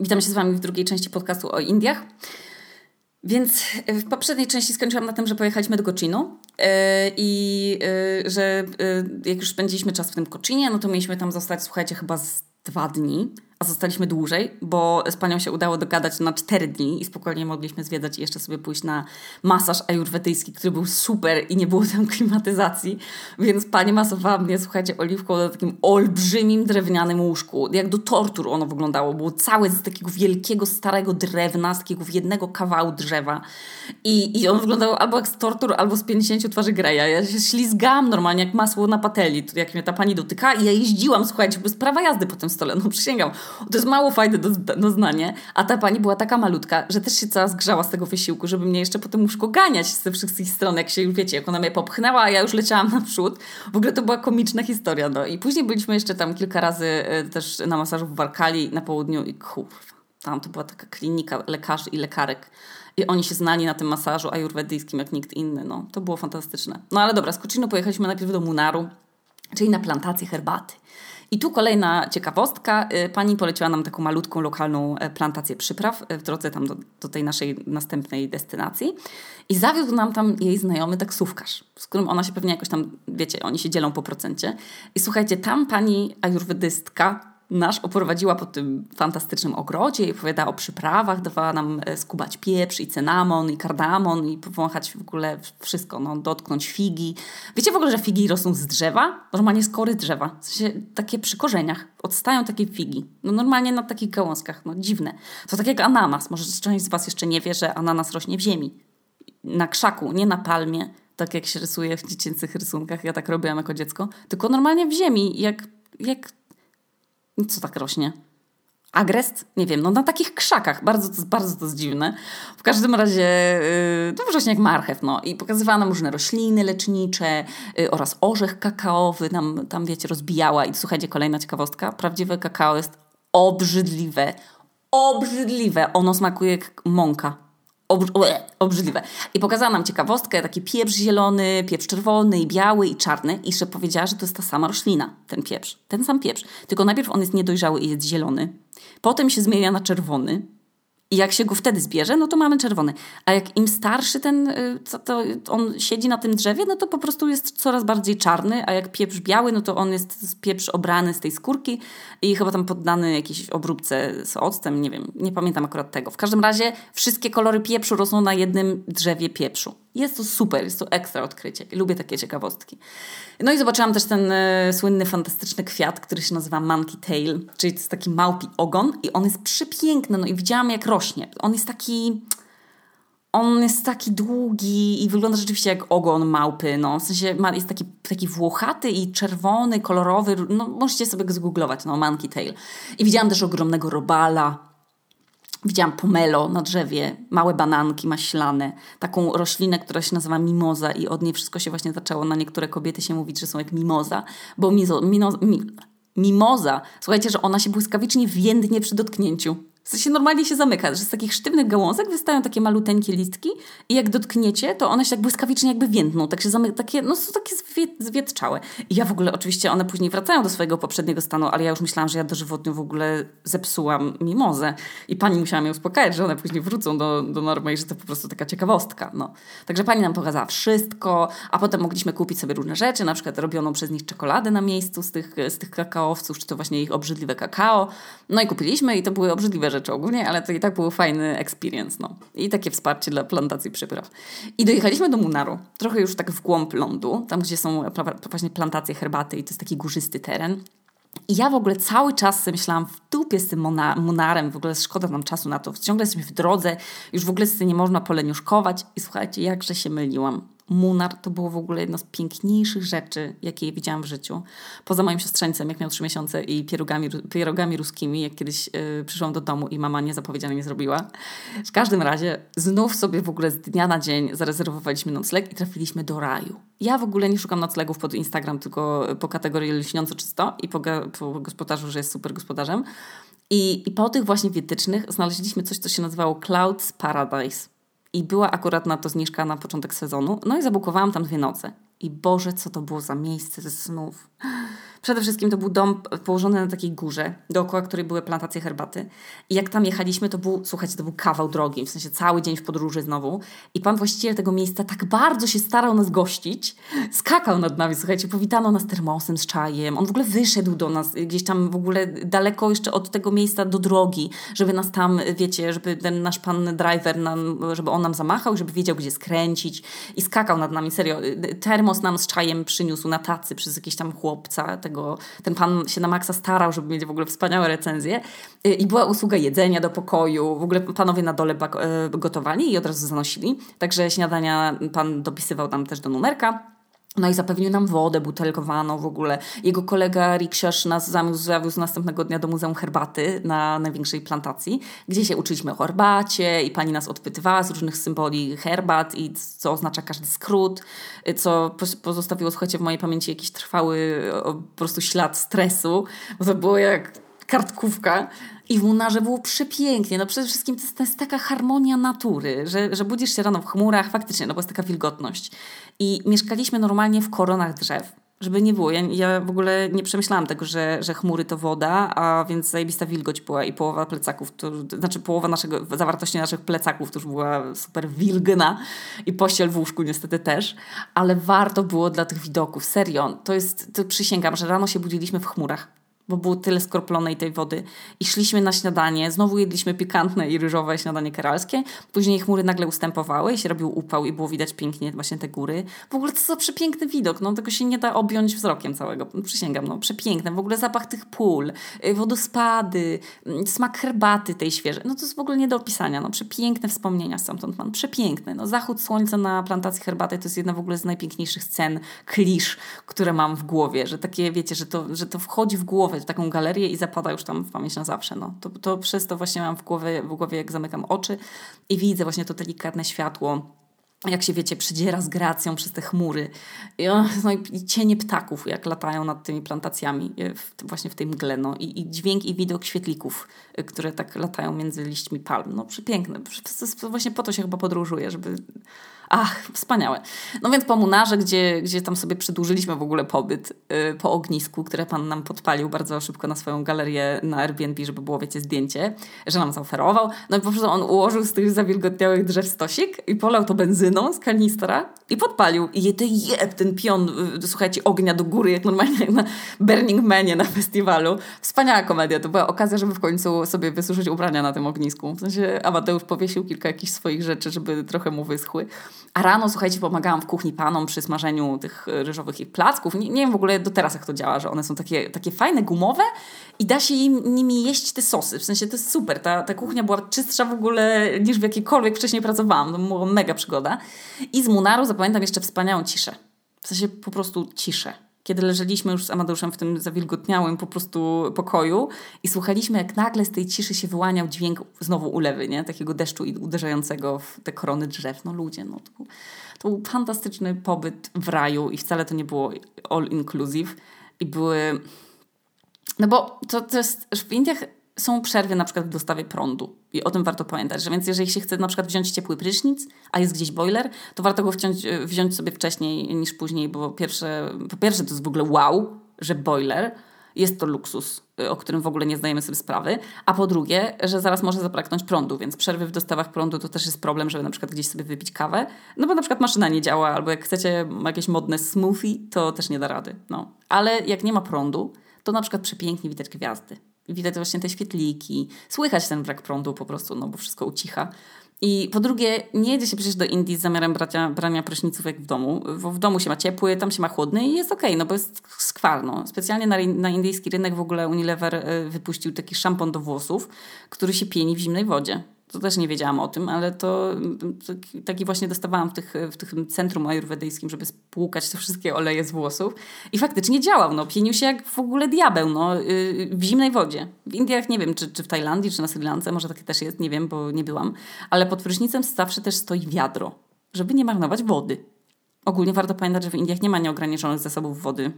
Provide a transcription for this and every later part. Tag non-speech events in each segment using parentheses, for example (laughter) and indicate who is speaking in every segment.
Speaker 1: Witam się z Wami w drugiej części podcastu o Indiach. Więc w poprzedniej części skończyłam na tym, że pojechaliśmy do Kochinu yy, i yy, że jak już spędziliśmy czas w tym Kochinie, no to mieliśmy tam zostać, słuchajcie, chyba z dwa dni a zostaliśmy dłużej, bo z panią się udało dogadać na cztery dni i spokojnie mogliśmy zwiedzać i jeszcze sobie pójść na masaż ajurwedyjski, który był super i nie było tam (laughs) klimatyzacji, więc pani masowała mnie, słuchajcie, oliwką na takim olbrzymim drewnianym łóżku. Jak do tortur ono wyglądało. Było całe z takiego wielkiego, starego drewna, z takiego jednego kawału drzewa i, i ono wyglądało albo jak z tortur, albo z 50 twarzy Greja. Ja się ślizgałam normalnie jak masło na pateli, jak mnie ta pani dotyka i ja jeździłam, słuchajcie, bez prawa jazdy po tym stole, no przysięgam. To jest mało fajne do, do znania. A ta pani była taka malutka, że też się cała zgrzała z tego wysiłku, żeby mnie jeszcze potem łóżko ganiać ze wszystkich stron, jak się już wiecie, jak ona mnie popchnęła, a ja już leciałam naprzód. W ogóle to była komiczna historia. No. I później byliśmy jeszcze tam kilka razy y, też na masażu w Warkali na południu i kurwa, tam to była taka klinika lekarzy i lekarek. I oni się znali na tym masażu ajurwedyjskim jak nikt inny. No, to było fantastyczne. No ale dobra, z Kochinu pojechaliśmy najpierw do Munaru, czyli na plantację herbaty. I tu kolejna ciekawostka. Y, pani poleciła nam taką malutką lokalną e, plantację przypraw e, w drodze tam do, do tej naszej następnej destynacji. I zawiódł nam tam jej znajomy taksówkarz, z którym ona się pewnie jakoś tam, wiecie, oni się dzielą po procencie. I słuchajcie, tam pani ajurwedystka nasz oprowadziła po tym fantastycznym ogrodzie i opowiadała o przyprawach, dawała nam e, skubać pieprz i cynamon i kardamon i powąchać w ogóle wszystko, no, dotknąć figi. Wiecie w ogóle, że figi rosną z drzewa? Normalnie z kory drzewa. W sensie takie przy korzeniach. Odstają takie figi. No normalnie na takich gałązkach. No dziwne. To tak jak ananas. Może część z Was jeszcze nie wie, że ananas rośnie w ziemi. Na krzaku, nie na palmie. Tak jak się rysuje w dziecięcych rysunkach. Ja tak robiłam jako dziecko. Tylko normalnie w ziemi. Jak, jak co tak rośnie? Agrest? Nie wiem, no na takich krzakach. Bardzo bardzo to jest dziwne. W każdym razie yy, to jak marchew, no. I pokazywała nam różne rośliny lecznicze yy, oraz orzech kakaowy nam tam, wiecie, rozbijała. I słuchajcie, kolejna ciekawostka. Prawdziwe kakao jest obrzydliwe. Obrzydliwe. Ono smakuje jak mąka obrzydliwe. I pokazała nam ciekawostkę, taki pieprz zielony, pieprz czerwony i biały i czarny i jeszcze powiedziała, że to jest ta sama roślina, ten pieprz, ten sam pieprz. Tylko najpierw on jest niedojrzały i jest zielony, potem się zmienia na czerwony, i jak się go wtedy zbierze, no to mamy czerwony. A jak im starszy ten, y, to on siedzi na tym drzewie, no to po prostu jest coraz bardziej czarny, a jak pieprz biały, no to on jest pieprz obrany z tej skórki i chyba tam poddany jakiejś obróbce z octem, nie wiem, nie pamiętam akurat tego. W każdym razie wszystkie kolory pieprzu rosną na jednym drzewie pieprzu. Jest to super, jest to ekstra odkrycie. Lubię takie ciekawostki. No i zobaczyłam też ten y, słynny, fantastyczny kwiat, który się nazywa monkey tail, czyli to jest taki małpi ogon i on jest przepiękny, no i widziałam jak rośnie. On jest taki... On jest taki długi i wygląda rzeczywiście jak ogon małpy, no. W sensie ma, jest taki, taki włochaty i czerwony, kolorowy, no możecie sobie go zgooglować, no, monkey tail. I widziałam też ogromnego robala, Widziałam pomelo na drzewie, małe bananki maślane, taką roślinę, która się nazywa mimoza i od niej wszystko się właśnie zaczęło. Na niektóre kobiety się mówić, że są jak mimoza, bo mizo, mino, mi, mimoza, słuchajcie, że ona się błyskawicznie więdnie przy dotknięciu. W sensie normalnie się zamyka, że z takich sztywnych gałązek wystają takie maluteńkie listki i jak dotkniecie, to one się tak błyskawicznie jakby więdną, tak się zamyka, takie, no są takie zwie. I ja w ogóle, oczywiście one później wracają do swojego poprzedniego stanu, ale ja już myślałam, że ja dożywotnio w ogóle zepsułam mimozę i pani musiała mnie uspokajać, że one później wrócą do, do normy i że to po prostu taka ciekawostka, no. Także pani nam pokazała wszystko, a potem mogliśmy kupić sobie różne rzeczy, na przykład robioną przez nich czekoladę na miejscu z tych, z tych kakaowców, czy to właśnie ich obrzydliwe kakao. No i kupiliśmy i to były obrzydliwe rzeczy ogólnie, ale to i tak był fajny experience, no. I takie wsparcie dla plantacji przypraw. I dojechaliśmy do Munaru, trochę już tak w głąb lądu, tam gdzie są właśnie plantacje herbaty i to jest taki górzysty teren. I ja w ogóle cały czas myślałam w dupie z tym Munarem, w ogóle szkoda nam czasu na to, ciągle jesteśmy w drodze, już w ogóle nie można poleniuszkować i słuchajcie, jakże się myliłam. Munar to było w ogóle jedno z piękniejszych rzeczy, jakie widziałam w życiu. Poza moim siostrzeńcem, jak miał trzy miesiące i pierogami, pierogami ruskimi, jak kiedyś yy, przyszłam do domu i mama niezapowiedziane nie zrobiła. W każdym razie znów sobie w ogóle z dnia na dzień zarezerwowaliśmy nocleg i trafiliśmy do raju. Ja w ogóle nie szukam noclegów pod Instagram, tylko po kategorii lśniąco czysto i po, po gospodarzu, że jest super gospodarzem. I, I po tych właśnie wytycznych znaleźliśmy coś, co się nazywało Clouds Paradise i była akurat na to zniżka na początek sezonu. No i zabukowałam tam dwie noce. I Boże, co to było za miejsce ze snów. Przede wszystkim to był dom położony na takiej górze, dookoła której były plantacje herbaty. I jak tam jechaliśmy, to był, słuchajcie, to był kawał drogi, w sensie cały dzień w podróży znowu. I pan właściciel tego miejsca tak bardzo się starał nas gościć, skakał nad nami, słuchajcie, powitano nas termosem z czajem. On w ogóle wyszedł do nas gdzieś tam w ogóle daleko jeszcze od tego miejsca do drogi, żeby nas tam, wiecie, żeby ten nasz pan driver, nam, żeby on nam zamachał, żeby wiedział, gdzie skręcić. I skakał nad nami, serio. Termos nam z czajem przyniósł na tacy przez jakiś tam chłopca. Tego, ten pan się na maksa starał, żeby mieć w ogóle wspaniałe recenzje. I była usługa jedzenia do pokoju. W ogóle panowie na dole e, gotowali i od razu zanosili. Także śniadania pan dopisywał tam też do numerka. No i zapewnił nam wodę butelkowaną w ogóle. Jego kolega Riksiarz nas zawiózł, zawiózł następnego dnia do Muzeum Herbaty na największej plantacji, gdzie się uczyliśmy o herbacie i pani nas odpytywała z różnych symboli herbat i co oznacza każdy skrót, co pozostawiło, słuchajcie, w mojej pamięci jakiś trwały po prostu ślad stresu, bo to było jak kartkówka. I w Munarze było przepięknie. No przede wszystkim to jest, to jest, taka harmonia natury, że, że budzisz się rano w chmurach, faktycznie, no bo jest taka wilgotność. I mieszkaliśmy normalnie w koronach drzew. Żeby nie było. Ja, ja w ogóle nie przemyślałam tego, że, że chmury to woda, a więc zajebista wilgoć była i połowa plecaków, to, znaczy połowa naszego, zawartości naszych plecaków to już była super wilgna i pościel w łóżku niestety też, ale warto było dla tych widoków. Serio, to jest, to przysięgam, że rano się budziliśmy w chmurach bo było tyle skroplonej tej wody. I szliśmy na śniadanie, znowu jedliśmy pikantne i ryżowe śniadanie keralskie. Później chmury nagle ustępowały i się robił upał i było widać pięknie właśnie te góry. W ogóle to za przepiękny widok, no tego się nie da objąć wzrokiem całego. Przysięgam, no przepiękne. W ogóle zapach tych pól, y, wodospady, mm, smak herbaty tej świeżej. No to jest w ogóle nie do opisania, no przepiękne wspomnienia stamtąd mam. Przepiękne. No zachód słońca na plantacji herbaty to jest jedna w ogóle z najpiękniejszych scen, klisz, które mam w głowie, że takie, wiecie, że to, że to wchodzi w głowę w taką galerię i zapada już tam w pamięć na zawsze. No. To, to przez to właśnie mam w głowie, w głowie, jak zamykam oczy i widzę właśnie to delikatne światło jak się wiecie, przydziera z gracją przez te chmury. I, no i cienie ptaków, jak latają nad tymi plantacjami, e, w, właśnie w tej mgle. No. I, I, dźwięk i widok świetlików, e, które tak latają między liśćmi palm. No przepiękne. Właśnie po to się chyba podróżuje, żeby Ach, wspaniałe. No więc po Munarze, gdzie, gdzie tam sobie przedłużyliśmy w ogóle pobyt yy, po ognisku, które pan nam podpalił bardzo szybko na swoją galerię na Airbnb, żeby było, wiecie, zdjęcie, że nam zaoferował. No i po prostu on ułożył z tych zawilgotniałych drzew stosik i polał to benzyną z kanistra i podpalił. I je, jeb, ten pion, yy, słuchajcie, ognia do góry, jak normalnie jak na Burning Manie na festiwalu. Wspaniała komedia. To była okazja, żeby w końcu sobie wysuszyć ubrania na tym ognisku. W sensie Amateusz powiesił kilka jakichś swoich rzeczy, żeby trochę mu wyschły. A rano, słuchajcie, pomagałam w kuchni panom przy smażeniu tych e, ryżowych placków. Nie, nie wiem w ogóle do teraz, jak to działa, że one są takie, takie fajne, gumowe i da się im, nimi jeść te sosy. W sensie to jest super. Ta, ta kuchnia była czystsza w ogóle niż w jakiejkolwiek wcześniej pracowałam. To była mega przygoda. I z Munaru zapamiętam jeszcze wspaniałą ciszę. W sensie po prostu ciszę kiedy leżeliśmy już z Amadeuszem w tym zawilgotniałym po prostu pokoju i słuchaliśmy, jak nagle z tej ciszy się wyłaniał dźwięk znowu ulewy, nie? Takiego deszczu uderzającego w te korony drzew. No ludzie, no to był, to był fantastyczny pobyt w raju i wcale to nie było all inclusive i były... No bo to, to jest... W Indiach są przerwy na przykład w dostawie prądu. I o tym warto pamiętać, że więc jeżeli się chce na przykład wziąć ciepły prysznic, a jest gdzieś boiler, to warto go wziąć, e, wziąć sobie wcześniej niż później, bo pierwsze, po pierwsze to jest w ogóle wow, że boiler jest to luksus, e, o którym w ogóle nie zdajemy sobie sprawy, a po drugie, że zaraz może zabraknąć prądu, więc przerwy w dostawach prądu to też jest problem, żeby na przykład gdzieś sobie wypić kawę, no bo na przykład maszyna nie działa, albo jak chcecie jakieś modne smoothie, to też nie da rady. No. Ale jak nie ma prądu, to na przykład przepięknie widać gwiazdy widać właśnie te świetliki, słychać ten brak prądu po prostu, no bo wszystko ucicha. I po drugie, nie jedzie się przecież do Indii z zamiarem bracia, brania pryszniców jak w domu, bo w domu się ma ciepły, tam się ma chłodny i jest okej, okay, no bo jest skwarno. Specjalnie na, na indyjski rynek w ogóle Unilever y, wypuścił taki szampon do włosów, który się pieni w zimnej wodzie. To też nie wiedziałam o tym, ale to taki właśnie dostawałam w, tych, w tym centrum ajurwedyjskim, żeby spłukać te wszystkie oleje z włosów. I faktycznie działał. No. Pienił się jak w ogóle diabeł no, y, w zimnej wodzie. W Indiach nie wiem, czy, czy w Tajlandii, czy na Sri Lance, może takie też jest, nie wiem, bo nie byłam. Ale pod prysznicem zawsze też stoi wiadro, żeby nie marnować wody. Ogólnie warto pamiętać, że w Indiach nie ma nieograniczonych zasobów wody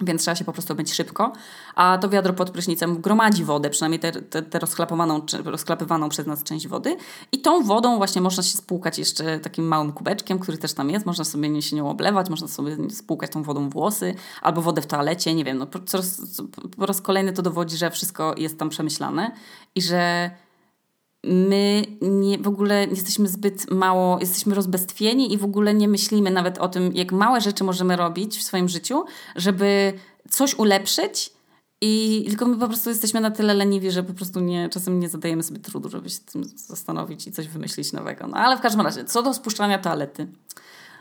Speaker 1: więc trzeba się po prostu myć szybko, a to wiadro pod prysznicem gromadzi wodę, przynajmniej tę te, te rozklapowaną, rozklapywaną przez nas część wody. I tą wodą właśnie można się spłukać jeszcze takim małym kubeczkiem, który też tam jest, można sobie się nią oblewać, można sobie spłukać tą wodą włosy albo wodę w toalecie, nie wiem, no po, po raz kolejny to dowodzi, że wszystko jest tam przemyślane i że my nie, w ogóle jesteśmy zbyt mało, jesteśmy rozbestwieni i w ogóle nie myślimy nawet o tym, jak małe rzeczy możemy robić w swoim życiu, żeby coś ulepszyć. I tylko my po prostu jesteśmy na tyle leniwi, że po prostu nie, czasem nie zadajemy sobie trudu, żeby się tym zastanowić i coś wymyślić nowego. No ale w każdym razie, co do spuszczania toalety,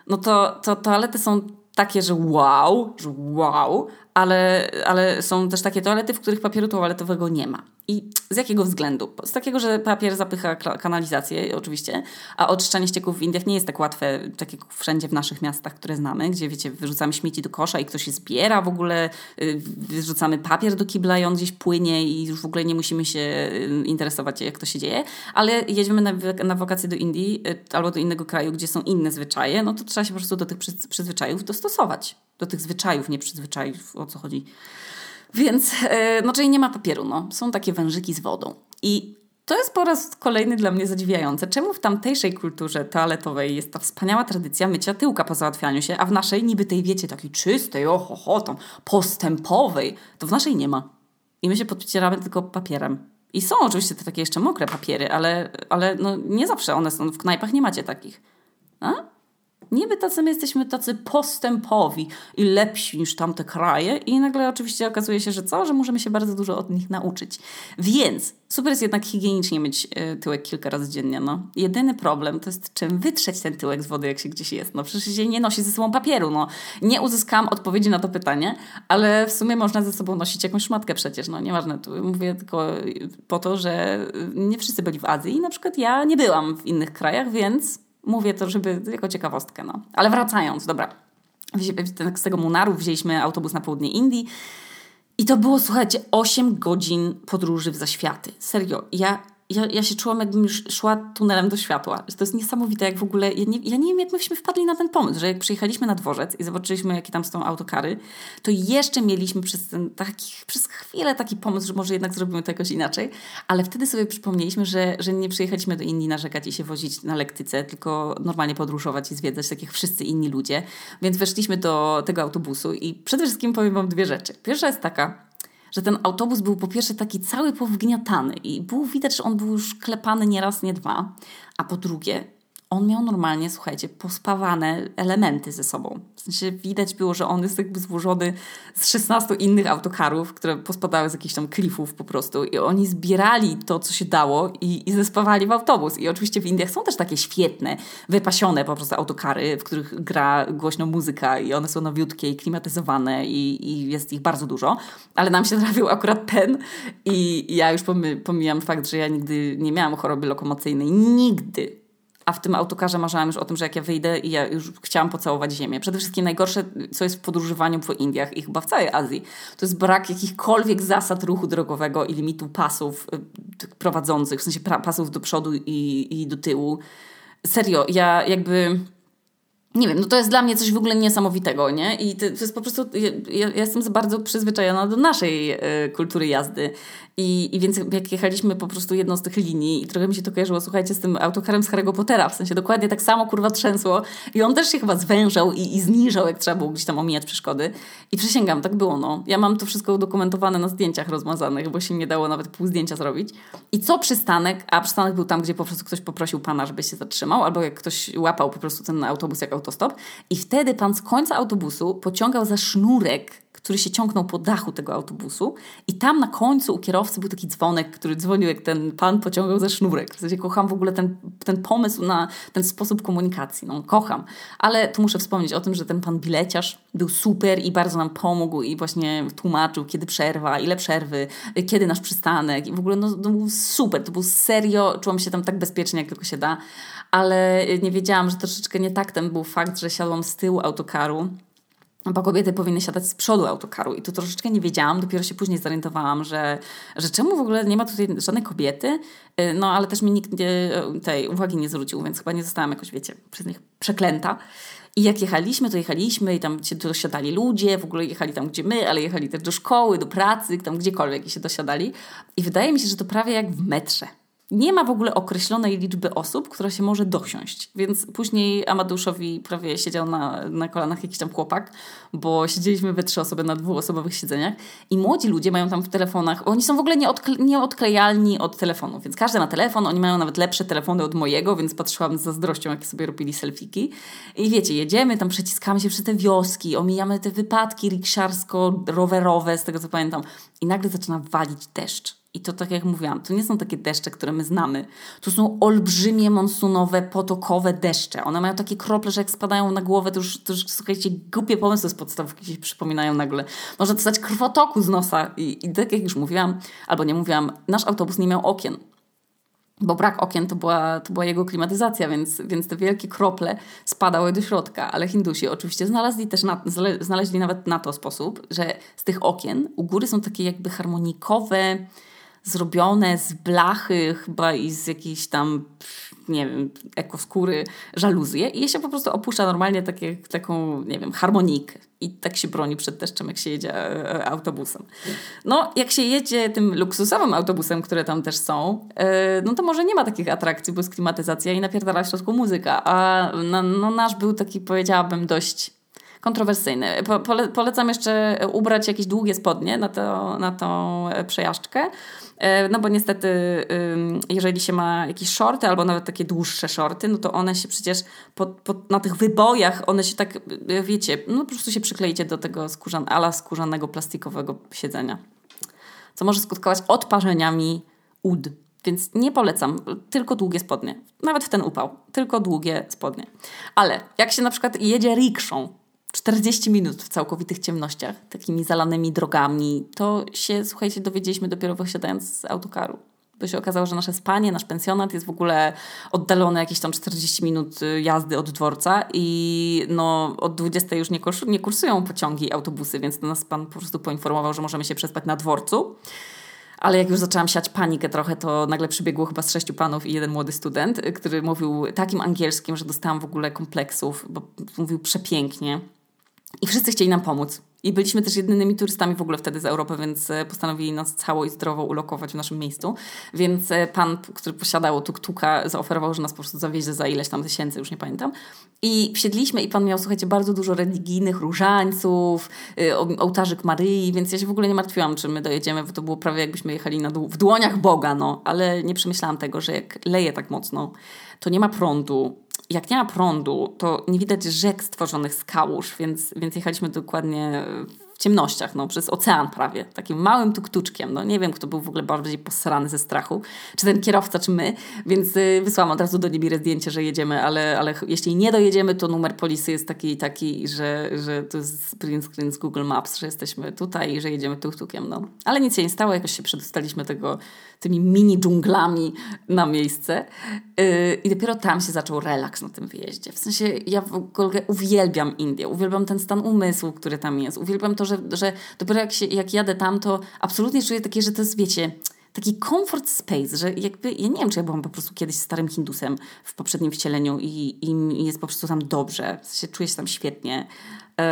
Speaker 1: no to, to toalety są takie, że wow, że wow, ale, ale są też takie toalety, w których papieru toaletowego nie ma. I z jakiego względu? Z takiego, że papier zapycha kanalizację, oczywiście, a oczyszczanie ścieków w Indiach nie jest tak łatwe, tak jak wszędzie w naszych miastach, które znamy, gdzie wiecie, wyrzucamy śmieci do kosza i ktoś je zbiera w ogóle, y, wyrzucamy papier do kibla i on gdzieś płynie i już w ogóle nie musimy się y, interesować, jak to się dzieje, ale jedziemy na, na wakacje do Indii y, albo do innego kraju, gdzie są inne zwyczaje, no to trzeba się po prostu do tych przyzwyczajów dostosować. Do tych zwyczajów, nie przyzwyczajów, o co chodzi. Więc, e, no czyli nie ma papieru, no. Są takie wężyki z wodą. I to jest po raz kolejny dla mnie zadziwiające. Czemu w tamtejszej kulturze toaletowej jest ta wspaniała tradycja mycia tyłka po załatwianiu się, a w naszej niby tej, wiecie, takiej czystej, oho, ho, tam postępowej, to w naszej nie ma. I my się podcieramy tylko papierem. I są oczywiście te takie jeszcze mokre papiery, ale, ale no nie zawsze one są. W knajpach nie macie takich. A? Niby tacy my jesteśmy tacy postępowi i lepsi niż tamte kraje i nagle oczywiście okazuje się, że co? Że możemy się bardzo dużo od nich nauczyć. Więc super jest jednak higienicznie mieć e, tyłek kilka razy dziennie. No. Jedyny problem to jest czym wytrzeć ten tyłek z wody, jak się gdzieś jest. No przecież się nie nosi ze sobą papieru. No. Nie uzyskałam odpowiedzi na to pytanie, ale w sumie można ze sobą nosić jakąś szmatkę przecież. No nieważne, tu mówię tylko po to, że nie wszyscy byli w Azji i na przykład ja nie byłam w innych krajach, więc Mówię to, żeby jako ciekawostkę. No. Ale wracając, dobra. Z tego Munaru wzięliśmy autobus na południe Indii. I to było, słuchajcie, 8 godzin podróży w zaświaty. Serio, ja ja, ja się czułam, jakbym już szła tunelem do światła. To jest niesamowite, jak w ogóle. Ja nie, ja nie wiem, jak myśmy wpadli na ten pomysł, że jak przyjechaliśmy na dworzec i zobaczyliśmy, jakie tam są autokary, to jeszcze mieliśmy przez, ten, taki, przez chwilę taki pomysł, że może jednak zrobimy to jakoś inaczej. Ale wtedy sobie przypomnieliśmy, że, że nie przyjechaliśmy do Indii narzekać i się wozić na lektyce, tylko normalnie podróżować i zwiedzać, tak jak wszyscy inni ludzie. Więc weszliśmy do tego autobusu i przede wszystkim powiem Wam dwie rzeczy. Pierwsza jest taka, że ten autobus był po pierwsze taki cały powgniatany i było widać, że on był już klepany nie raz, nie dwa, a po drugie on miał normalnie, słuchajcie, pospawane elementy ze sobą. W sensie widać było, że on jest jakby złożony z 16 innych autokarów, które pospadały z jakichś tam klifów po prostu i oni zbierali to, co się dało i, i zespawali w autobus. I oczywiście w Indiach są też takie świetne, wypasione po prostu autokary, w których gra głośno muzyka i one są nowiutkie i klimatyzowane i, i jest ich bardzo dużo. Ale nam się trafił akurat ten i ja już pomijam fakt, że ja nigdy nie miałam choroby lokomocyjnej. Nigdy a w tym autokarze marzyłam już o tym, że jak ja wyjdę i ja już chciałam pocałować ziemię. Przede wszystkim najgorsze, co jest w podróżowaniu po Indiach i chyba w całej Azji, to jest brak jakichkolwiek zasad ruchu drogowego i limitu pasów y, prowadzących, w sensie pasów do przodu i, i do tyłu. Serio, ja jakby nie wiem, no to jest dla mnie coś w ogóle niesamowitego, nie? I to, jest po prostu, ja, ja, jestem bardzo przyzwyczajona do naszej y, kultury jazdy. I, I więc jak jechaliśmy po prostu jedną z tych linii i trochę mi się to kojarzyło, słuchajcie, z tym autokarem z Harry'ego Pottera, w sensie dokładnie tak samo kurwa trzęsło i on też się chyba zwężał i, i zniżał, jak trzeba było gdzieś tam omijać przeszkody. I przysięgam, tak było, no. Ja mam to wszystko udokumentowane na zdjęciach rozmazanych, bo się nie dało nawet pół zdjęcia zrobić. I co przystanek? A przystanek był tam, gdzie po prostu ktoś poprosił pana, żeby się zatrzymał, albo jak ktoś łapał po prostu ten autobus jak autostop. I wtedy pan z końca autobusu pociągał za sznurek który się ciągnął po dachu tego autobusu i tam na końcu u kierowcy był taki dzwonek, który dzwonił, jak ten pan pociągał za sznurek. W sensie kocham w ogóle ten, ten pomysł na ten sposób komunikacji. No, kocham. Ale tu muszę wspomnieć o tym, że ten pan bileciarz był super i bardzo nam pomógł i właśnie tłumaczył, kiedy przerwa, ile przerwy, kiedy nasz przystanek i w ogóle no, to był super. To był serio, czułam się tam tak bezpiecznie, jak tylko się da, ale nie wiedziałam, że troszeczkę nie taktem był fakt, że siadłam z tyłu autokaru bo kobiety powinny siadać z przodu autokaru i tu troszeczkę nie wiedziałam, dopiero się później zorientowałam, że, że czemu w ogóle nie ma tutaj żadnej kobiety, y, no ale też mi nikt nie, tej uwagi nie zwrócił, więc chyba nie zostałam jakoś, wiecie, przez nich przeklęta. I jak jechaliśmy, to jechaliśmy i tam się dosiadali ludzie, w ogóle jechali tam, gdzie my, ale jechali też do szkoły, do pracy, tam gdziekolwiek się dosiadali. I wydaje mi się, że to prawie jak w metrze nie ma w ogóle określonej liczby osób, która się może dosiąść. Więc później Amadeuszowi prawie siedział na, na kolanach jakiś tam chłopak, bo siedzieliśmy we trzy osoby na dwuosobowych siedzeniach i młodzi ludzie mają tam w telefonach, oni są w ogóle nieodkle, nieodklejalni od telefonu, więc każdy ma telefon, oni mają nawet lepsze telefony od mojego, więc patrzyłam z zazdrością, jakie sobie robili selfiki. I wiecie, jedziemy, tam przeciskamy się przez te wioski, omijamy te wypadki riksiarsko-rowerowe, z tego co pamiętam, i nagle zaczyna walić deszcz. I to tak jak mówiłam, to nie są takie deszcze, które my znamy. To są olbrzymie, monsunowe, potokowe deszcze. One mają takie krople, że jak spadają na głowę, to już, to już słuchajcie, głupie pomysły z podstawówki się przypominają nagle. Można dostać krwotoku z nosa. I, I tak jak już mówiłam, albo nie mówiłam, nasz autobus nie miał okien bo brak okien to była, to była jego klimatyzacja, więc, więc te wielkie krople spadały do środka. Ale Hindusi oczywiście znaleźli też na, znaleźli nawet na to sposób, że z tych okien u góry są takie jakby harmonikowe, zrobione z blachy chyba i z jakiejś tam, nie wiem, ekoskóry żaluzje i je się po prostu opuszcza normalnie takie, taką, nie wiem, harmonikę. I tak się broni przed deszczem, jak się jedzie e, e, autobusem. No, jak się jedzie tym luksusowym autobusem, które tam też są, e, no to może nie ma takich atrakcji, bo jest klimatyzacja i napierdala w środku muzyka. A no, no nasz był taki, powiedziałabym, dość kontrowersyjny. Po, pole, polecam jeszcze ubrać jakieś długie spodnie na, to, na tą przejażdżkę. E, no bo niestety, jeżeli się ma jakieś shorty albo nawet takie dłuższe shorty, no to one się przecież pod, pod, na tych wybojach, one się tak, e, wiecie, no po prostu się przykleicie do tego skórzan, ala skórzanego plastikowego siedzenia. Co może skutkować odparzeniami ud. Więc nie polecam, tylko długie spodnie. Nawet w ten upał, tylko długie spodnie. Ale jak się na przykład jedzie rikszą, 40 minut w całkowitych ciemnościach, takimi zalanymi drogami, to się, słuchajcie, dowiedzieliśmy dopiero wysiadając z autokaru. Bo się okazało, że nasze spanie, nasz pensjonat jest w ogóle oddalony jakieś tam 40 minut y, jazdy od dworca i no od 20 już nie, kursu, nie kursują pociągi, autobusy, więc nas pan po prostu poinformował, że możemy się przespać na dworcu. Ale jak już zaczęłam siać panikę trochę, to nagle przybiegło chyba z sześciu panów i jeden młody student, y, który mówił takim angielskim, że dostałam w ogóle kompleksów, bo mówił przepięknie. I wszyscy chcieli nam pomóc. I byliśmy też jedynymi turystami w ogóle wtedy z Europy, więc e, postanowili nas cało i zdrowo ulokować w naszym miejscu. Więc e, pan, który posiadał tuk-tuka, zaoferował, że nas po prostu zawiezie za ileś tam tysięcy, już nie pamiętam. I wsiedliśmy i pan miał, słuchajcie, bardzo dużo religijnych różańców, e, ołtarzyk Maryi, więc ja się w ogóle nie martwiłam, czy my dojedziemy, bo to było prawie jakbyśmy jechali na dół, w dłoniach Boga, no. Ale nie przemyślałam tego, że jak leje tak mocno, to nie ma prądu, jak nie ma prądu, to nie widać rzek stworzonych z kałuż, więc, więc jechaliśmy dokładnie w ciemnościach, no, przez ocean prawie, takim małym tuktuczkiem. No, nie wiem, kto był w ogóle bardziej posrany ze strachu, czy ten kierowca, czy my, więc y, wysłałam od razu do Nibiry zdjęcie, że jedziemy, ale, ale jeśli nie dojedziemy, to numer polisy jest taki taki, że, że to jest print screen z Google Maps, że jesteśmy tutaj i że jedziemy tuktukiem. No. Ale nic się nie stało, jakoś się przedostaliśmy tego, tymi mini dżunglami na miejsce. Yy, i dopiero tam się zaczął relaks na tym wyjeździe. W sensie ja w ogóle uwielbiam Indię, uwielbiam ten stan umysłu, który tam jest, uwielbiam to, że, że dopiero jak, się, jak jadę tam, to absolutnie czuję takie, że to jest, wiecie, taki comfort space, że jakby, ja nie wiem, czy ja byłam po prostu kiedyś starym Hindusem w poprzednim wcieleniu i, i jest po prostu tam dobrze, w sensie czuję się tam świetnie. Yy,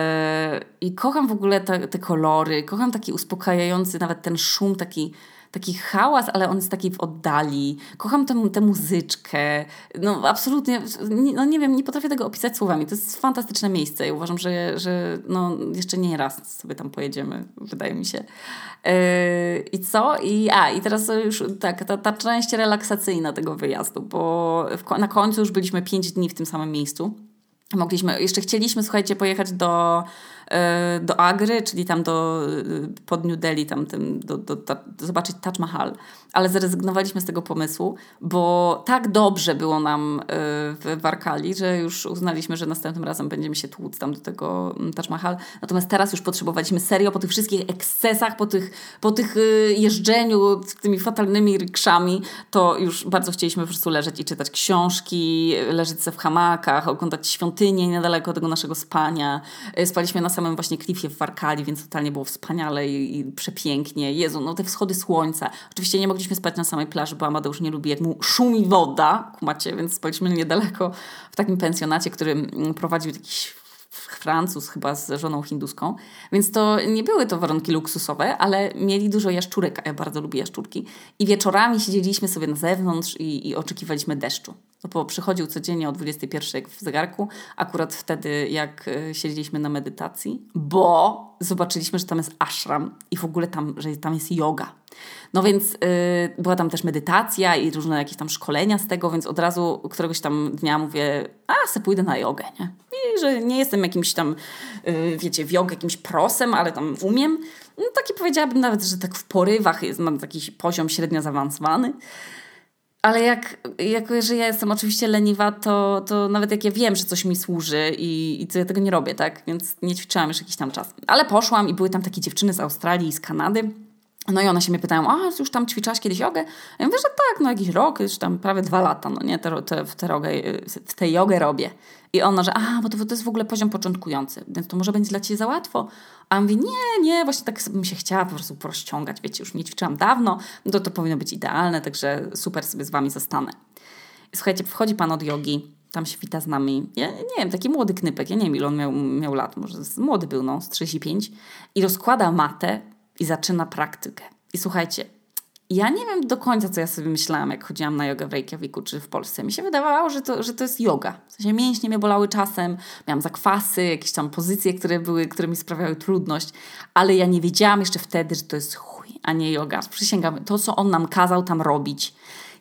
Speaker 1: I kocham w ogóle te, te kolory, kocham taki uspokajający nawet ten szum taki taki hałas, ale on jest taki w oddali. Kocham tę, tę muzyczkę. No absolutnie, no nie wiem, nie potrafię tego opisać słowami. To jest fantastyczne miejsce i uważam, że, że no, jeszcze nie raz sobie tam pojedziemy, wydaje mi się. Yy, I co? I, a, i teraz już tak, ta, ta część relaksacyjna tego wyjazdu, bo w, na końcu już byliśmy pięć dni w tym samym miejscu. Mogliśmy, jeszcze chcieliśmy, słuchajcie, pojechać do do Agry, czyli tam do, e, pod New Delhi, tam tym, do, do, do, zobaczyć Taj Mahal. Ale zrezygnowaliśmy z tego pomysłu, bo tak dobrze było nam e, w Warkali, że już uznaliśmy, że następnym razem będziemy się tłuc tam do tego mm, Taj Mahal. Natomiast teraz już potrzebowaliśmy serio po tych wszystkich ekscesach, po tych, po tych jeżdżeniu tymi fatalnymi rykszami, to już bardzo chcieliśmy po prostu leżeć i czytać książki, leżeć sobie w hamakach, oglądać świątynię niedaleko tego naszego spania. Spaliśmy na samym właśnie klifie w Warkali, więc totalnie było wspaniale i, i, przepięknie. Jezu, no te wschody słońca. Oczywiście nie mogliśmy spać na samej plaży, bo Amadeusz nie lubi, jak mu szumi woda, kumacie, więc spaliśmy niedaleko w takim pensjonacie, który mm, prowadził jakiś Francuz chyba z żoną hinduską, więc to nie były to warunki luksusowe, ale mieli dużo jaszczurek, a ja bardzo lubię jaszczurki. I wieczorami siedzieliśmy sobie na zewnątrz i, i oczekiwaliśmy deszczu. No bo przychodził codziennie o 21 w zegarku, akurat wtedy jak e, siedzieliśmy na medytacji, bo zobaczyliśmy, że tam jest ashram i w ogóle tam, że tam jest yoga. No więc yy, była tam też medytacja i różne jakieś tam szkolenia z tego, więc od razu któregoś tam dnia mówię, a se pójdę na jogę, nie? I że nie jestem jakimś tam, yy, wiecie, w jogę jakimś prosem, ale tam umiem. No taki powiedziałabym nawet, że tak w porywach jest, mam taki poziom średnio zaawansowany. Ale jak, jako że ja jestem oczywiście leniwa, to, to nawet jak ja wiem, że coś mi służy i, i to ja tego nie robię, tak? Więc nie ćwiczyłam już jakiś tam czas. Ale poszłam i były tam takie dziewczyny z Australii i z Kanady. No i one się mnie pytają, a już tam ćwiczałaś kiedyś jogę? Ja mówię, że tak, no jakiś rok, już tam prawie dwa lata, no nie, te, te, tę rogę, w tę jogę robię. I ona, że a, bo to, to jest w ogóle poziom początkujący, więc to może będzie dla Ciebie za łatwo. A ja mówię, nie, nie, właśnie tak bym się chciała po prostu porozciągać, wiecie, już nie ćwiczyłam dawno, no to to powinno być idealne, także super sobie z Wami zostanę. Słuchajcie, wchodzi Pan od jogi, tam się wita z nami. Ja nie wiem, taki młody knypek, ja nie wiem ile on miał, miał lat, może młody był, no, z 35. I rozkłada matę i zaczyna praktykę. I słuchajcie, ja nie wiem do końca, co ja sobie myślałam, jak chodziłam na jogę w Reykjaviku czy w Polsce. Mi się wydawało, że to, że to jest yoga. W sensie mięśnie mnie bolały czasem, miałam zakwasy, jakieś tam pozycje, które, były, które mi sprawiały trudność, ale ja nie wiedziałam jeszcze wtedy, że to jest chuj, a nie yoga. Przysięgam, to, co on nam kazał tam robić,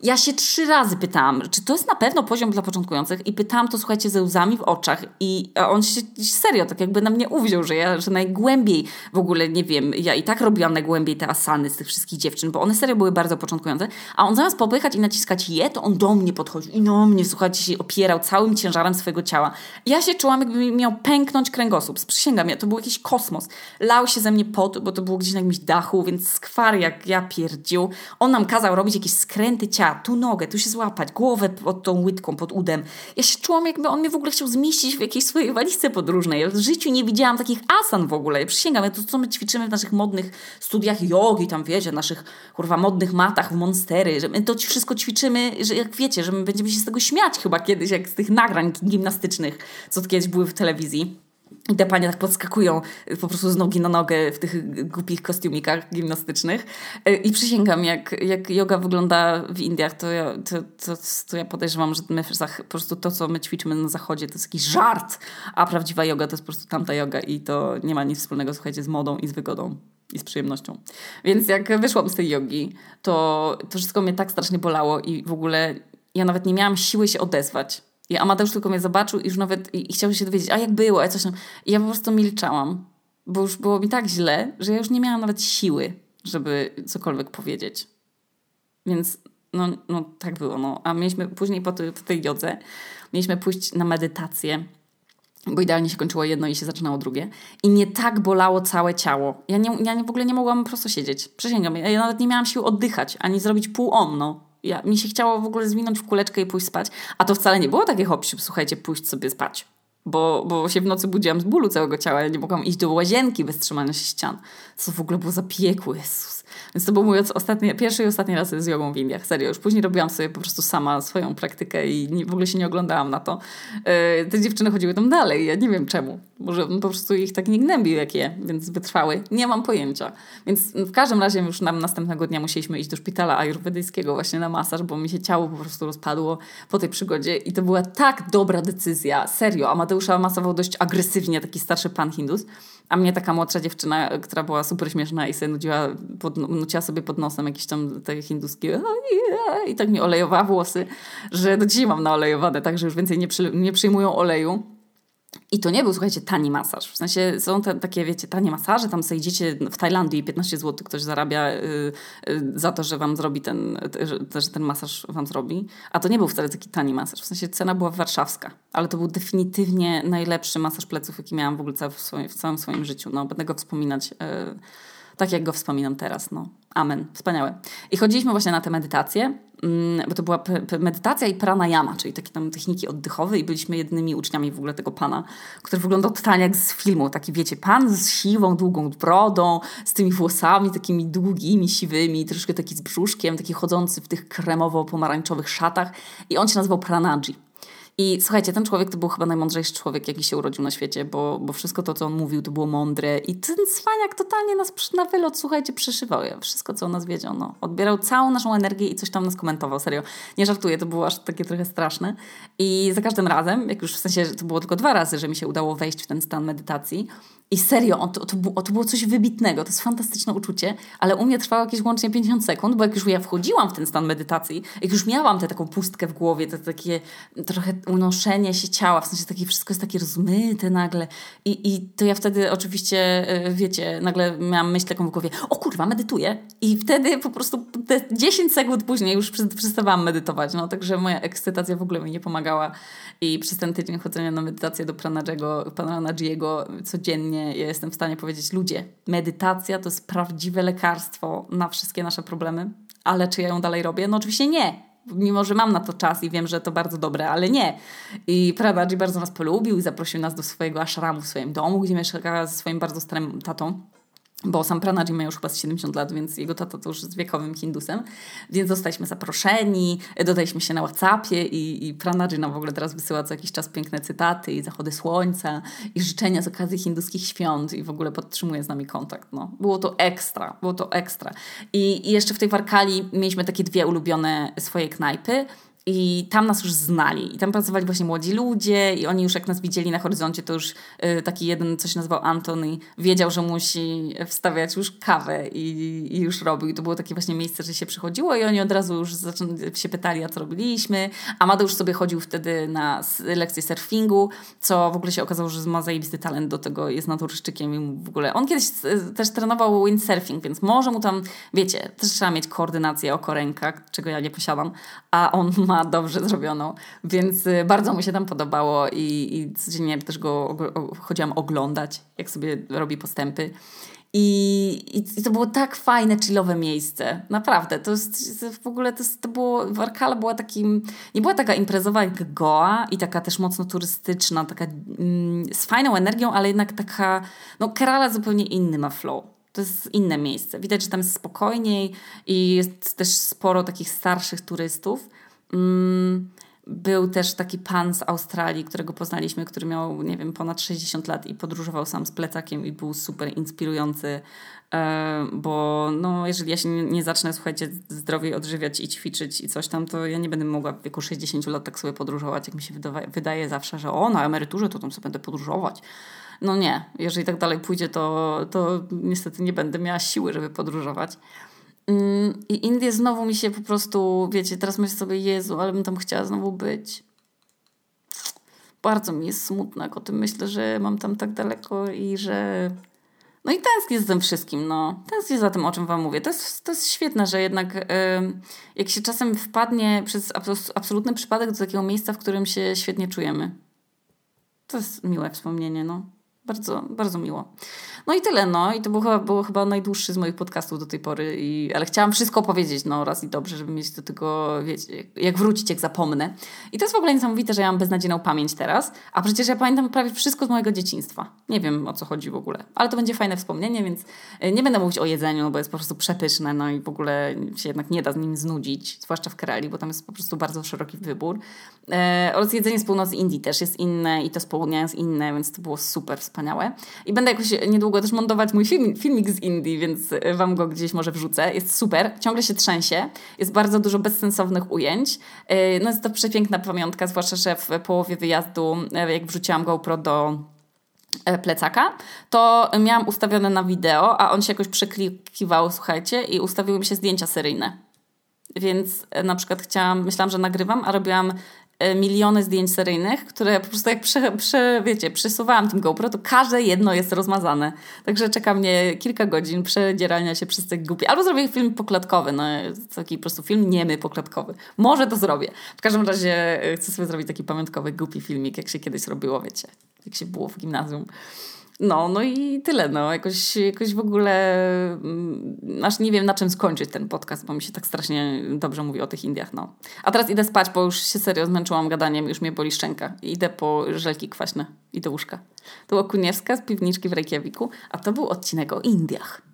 Speaker 1: ja się trzy razy pytałam, czy to jest na pewno poziom dla początkujących i pytałam to, słuchajcie, ze łzami w oczach i on się serio tak jakby na mnie uwziął, że ja, że najgłębiej w ogóle, nie wiem, ja i tak robiłam najgłębiej te asany z tych wszystkich dziewczyn, bo one serio były bardzo początkujące, a on zamiast popychać i naciskać je, to on do mnie podchodził i no mnie, słuchajcie, się opierał całym ciężarem swojego ciała. Ja się czułam, jakby miał pęknąć kręgosłup. Przysięgam, ja, to był jakiś kosmos. Lał się ze mnie pot, bo to było gdzieś na jakimś dachu, więc skwar jak ja pierdził. On nam kazał robić jakieś skręty ciała, tu nogę, tu się złapać, głowę pod tą łydką, pod udem. Ja się czułam, jakby on mnie w ogóle chciał zmieścić w jakiejś swojej walizce podróżnej. Ja w życiu nie widziałam takich asan w ogóle. Ja przysięgam, ja to co my ćwiczymy w naszych modnych studiach jogi, tam wiecie, naszych kurwa modnych matach w Monstery, że my to wszystko ćwiczymy, że jak wiecie, że my będziemy się z tego śmiać chyba kiedyś, jak z tych nagrań gimnastycznych, co kiedyś były w telewizji. I te panie tak podskakują po prostu z nogi na nogę w tych głupich kostiumikach gimnastycznych. I przysięgam, jak, jak yoga wygląda w Indiach, to ja, to, to, to ja podejrzewam, że my po prostu to, co my ćwiczymy na zachodzie, to jest jakiś żart, a prawdziwa yoga to jest po prostu tamta yoga i to nie ma nic wspólnego, słuchajcie, z modą i z wygodą i z przyjemnością. Więc jak wyszłam z tej jogi, to, to wszystko mnie tak strasznie bolało i w ogóle ja nawet nie miałam siły się odezwać i Amadeusz tylko mnie zobaczył i już nawet i, i chciał się dowiedzieć, a jak było, a coś tam. I ja po prostu milczałam, bo już było mi tak źle, że ja już nie miałam nawet siły, żeby cokolwiek powiedzieć. Więc no, no tak było. No. A mieliśmy później po, po tej jodze, mieliśmy pójść na medytację, bo idealnie się kończyło jedno i się zaczynało drugie. I nie tak bolało całe ciało. Ja, nie, ja w ogóle nie mogłam po prostu siedzieć. Przysięgam, ja nawet nie miałam sił oddychać, ani zrobić pół omno ja, mi się chciało w ogóle zwinąć w kuleczkę i pójść spać. A to wcale nie było takie hop, słuchajcie, pójść sobie spać. Bo, bo się w nocy budziłam z bólu całego ciała. Ja nie mogłam iść do łazienki bez trzymania się ścian. Co w ogóle było za piekło, Jezus. Więc to był mój ostatni, pierwszy i ostatni raz z jogą w Indiach. Serio, już później robiłam sobie po prostu sama swoją praktykę i nie, w ogóle się nie oglądałam na to. Yy, te dziewczyny chodziły tam dalej, ja nie wiem czemu. Może po prostu ich tak nie gnębił jak je, więc wytrwały. Nie mam pojęcia. Więc w każdym razie już nam następnego dnia musieliśmy iść do szpitala ajurwedyjskiego właśnie na masaż, bo mi się ciało po prostu rozpadło po tej przygodzie i to była tak dobra decyzja. Serio, Amadeusza masował dość agresywnie taki starszy pan Hindus, a mnie taka młodsza dziewczyna, która była super śmieszna i sobie nudziła, pod, nuciła sobie pod nosem jakieś tam takie hinduskie i tak mi olejowała włosy, że do dzisiaj mam naolejowane, tak, że już więcej nie, przy, nie przyjmują oleju. I to nie był, słuchajcie, tani masaż. W sensie są te, takie, wiecie, tanie masaże, tam sobie idziecie w Tajlandii i 15 zł ktoś zarabia y, y, za to, że wam zrobi ten, y, że ten masaż wam zrobi. A to nie był wcale taki tani masaż. W sensie cena była warszawska, ale to był definitywnie najlepszy masaż pleców, jaki miałam w ogóle w, swoim, w całym swoim życiu. No, będę go wspominać y, tak, jak go wspominam teraz. No. Amen. Wspaniałe. I chodziliśmy właśnie na te medytacje, mm, bo to była medytacja i pranayama, czyli takie tam techniki oddechowe i byliśmy jednymi uczniami w ogóle tego pana, który wyglądał totalnie jak z filmu. Taki wiecie, pan z siwą, długą brodą, z tymi włosami takimi długimi, siwymi, troszkę taki z brzuszkiem, taki chodzący w tych kremowo-pomarańczowych szatach i on się nazywał Pranaji. I słuchajcie, ten człowiek to był chyba najmądrzejszy człowiek, jaki się urodził na świecie, bo, bo wszystko to, co on mówił, to było mądre. I ten cwaniak totalnie nas na wylot, słuchajcie, przeszywał. Wszystko, co o nas wiedział. No. Odbierał całą naszą energię i coś tam nas komentował. Serio. Nie żartuję, to było aż takie trochę straszne. I za każdym razem, jak już w sensie, to było tylko dwa razy, że mi się udało wejść w ten stan medytacji, i serio, to, to, było, to było coś wybitnego, to jest fantastyczne uczucie, ale u mnie trwało jakieś łącznie 50 sekund, bo jak już ja wchodziłam w ten stan medytacji, jak już miałam tę taką pustkę w głowie, to takie trochę unoszenie się ciała, w sensie takie wszystko jest takie rozmyte nagle i, i to ja wtedy oczywiście, e, wiecie, nagle miałam myśl taką w głowie, o kurwa, medytuję i wtedy po prostu te 10 sekund później już przestawałam medytować, no także moja ekscytacja w ogóle mi nie pomagała i przez ten tydzień chodzenia na medytację do Pranajiego, Pranajiego codziennie ja jestem w stanie powiedzieć, ludzie, medytacja to jest prawdziwe lekarstwo na wszystkie nasze problemy, ale czy ja ją dalej robię? No oczywiście nie. Mimo, że mam na to czas i wiem, że to bardzo dobre, ale nie. I Pradaji bardzo nas polubił i zaprosił nas do swojego ashramu w swoim domu, gdzie mieszka ze swoim bardzo starym tatą bo sam Pranaji ma już chyba 70 lat, więc jego tata to już jest wiekowym hindusem, więc zostaliśmy zaproszeni, dodaliśmy się na Whatsappie i, i Pranaji nam w ogóle teraz wysyła co jakiś czas piękne cytaty i zachody słońca i życzenia z okazji hinduskich świąt i w ogóle podtrzymuje z nami kontakt. No. Było to ekstra, było to ekstra. I, i jeszcze w tej Warkali mieliśmy takie dwie ulubione swoje knajpy, i tam nas już znali. I tam pracowali właśnie młodzi ludzie i oni już jak nas widzieli na horyzoncie, to już y, taki jeden, co się nazywał Antony, wiedział, że musi wstawiać już kawę i, i, już robił. I to było takie właśnie miejsce, że się przychodziło i oni od razu już się pytali, a co robiliśmy. Amadeusz sobie chodził wtedy na lekcję surfingu, co w ogóle się okazało, że ma zajebisty talent do tego, jest naturszczykiem i w ogóle. On kiedyś y, też trenował windsurfing, więc może mu tam, wiecie, też trzeba mieć koordynację oko ręka, czego ja nie posiadam, a on ma ma dobrze zrobioną, więc y, bardzo mu się tam podobało i, i codziennie też go chodziłam oglądać, jak sobie robi postępy. I, I, to było tak fajne, chillowe miejsce. Naprawdę. To jest, w ogóle to, jest, to było, Warkala była takim, nie była taka imprezowa jak Goa i taka też mocno turystyczna, taka mm, z fajną energią, ale jednak taka, no Kerala zupełnie inny ma flow. To jest inne miejsce. Widać, że tam jest spokojniej i jest też sporo takich starszych turystów. Mm, był też taki pan z Australii, którego poznaliśmy, który miał, nie wiem, ponad 60 lat i podróżował sam z plecakiem i był super inspirujący, e, bo no, jeżeli ja się nie zacznę, słuchajcie, zdrowiej odżywiać i ćwiczyć i coś tam, to ja nie będę mogła w wieku 60 lat tak sobie podróżować, jak mi się wydaje, wydaje zawsze, że o, na emeryturze to tam sobie będę podróżować. No nie, jeżeli tak dalej pójdzie, to, to niestety nie będę miała siły, żeby podróżować. Mm, I Indie znowu mi się po prostu, wiecie, teraz myślę sobie, Jezu, ale bym tam chciała znowu być. Bardzo mi jest smutno, jak o tym myślę, że mam tam tak daleko i że... No i tęsknię za tym wszystkim, no. Tęsknię za tym, o czym wam mówię. To jest, to jest świetne, że jednak jak się czasem wpadnie przez absolutny przypadek do takiego miejsca, w którym się świetnie czujemy. To jest miłe wspomnienie, no. Bardzo, bardzo miło. No i tyle, no. I to było chyba, było chyba najdłuższy z moich podcastów do tej pory, i, ale chciałam wszystko powiedzieć, no raz i dobrze, żeby mieć do tego, wiecie, jak wrócić, jak zapomnę. I to jest w ogóle niesamowite, że ja mam beznadziejną pamięć teraz, a przecież ja pamiętam prawie wszystko z mojego dzieciństwa. Nie wiem, o co chodzi w ogóle, ale to będzie fajne wspomnienie, więc e, nie będę mówić o jedzeniu, bo jest po prostu przepyszne, no i w ogóle się jednak nie da z nim znudzić, zwłaszcza w Kerali, bo tam jest po prostu bardzo szeroki wybór. E, oraz jedzenie z północy Indii też jest inne i to z południa jest inne, więc to było super wspaniałe. I będę jakoś niedługo też montować mój film, filmik z Indii, więc wam go gdzieś może wrzucę. Jest super, ciągle się trzęsie, jest bardzo dużo bezsensownych ujęć. Y, no jest to przepiękna pamiątka, zwłaszcza, że w połowie wyjazdu, y, jak wrzuciłam GoPro do y, plecaka, to miałam ustawione na wideo, a on się jakoś przeklikiwał, słuchajcie, i ustawiły mi się zdjęcia seryjne. Więc na przykład chciałam, myślałam, że nagrywam, a robiłam E, miliony zdjęć seryjnych, które po prostu jak prze, prze, wiecie, przesuwałam tym GoPro, to każde jedno jest rozmazane. Także czeka mnie kilka godzin przedzierania się przez te głupie. Albo zrobię film poklatkowy, no taki po prostu film niemy poklatkowy. Może to zrobię. W każdym razie e, chcę sobie zrobić taki pamiątkowy głupi filmik, jak się kiedyś robiło, wiecie, jak się było w gimnazjum. No, no i tyle, no. Jakoś, jakoś w ogóle mm, aż nie wiem na czym skończyć ten podcast, bo mi się tak strasznie dobrze mówi o tych Indiach, no. A teraz idę spać, bo już się serio zmęczyłam gadaniem, już mnie boli szczęka. Idę po żelki kwaśne i do łóżka. To była Kuniewska z piwniczki w Reykjaviku, a to był odcinek o Indiach.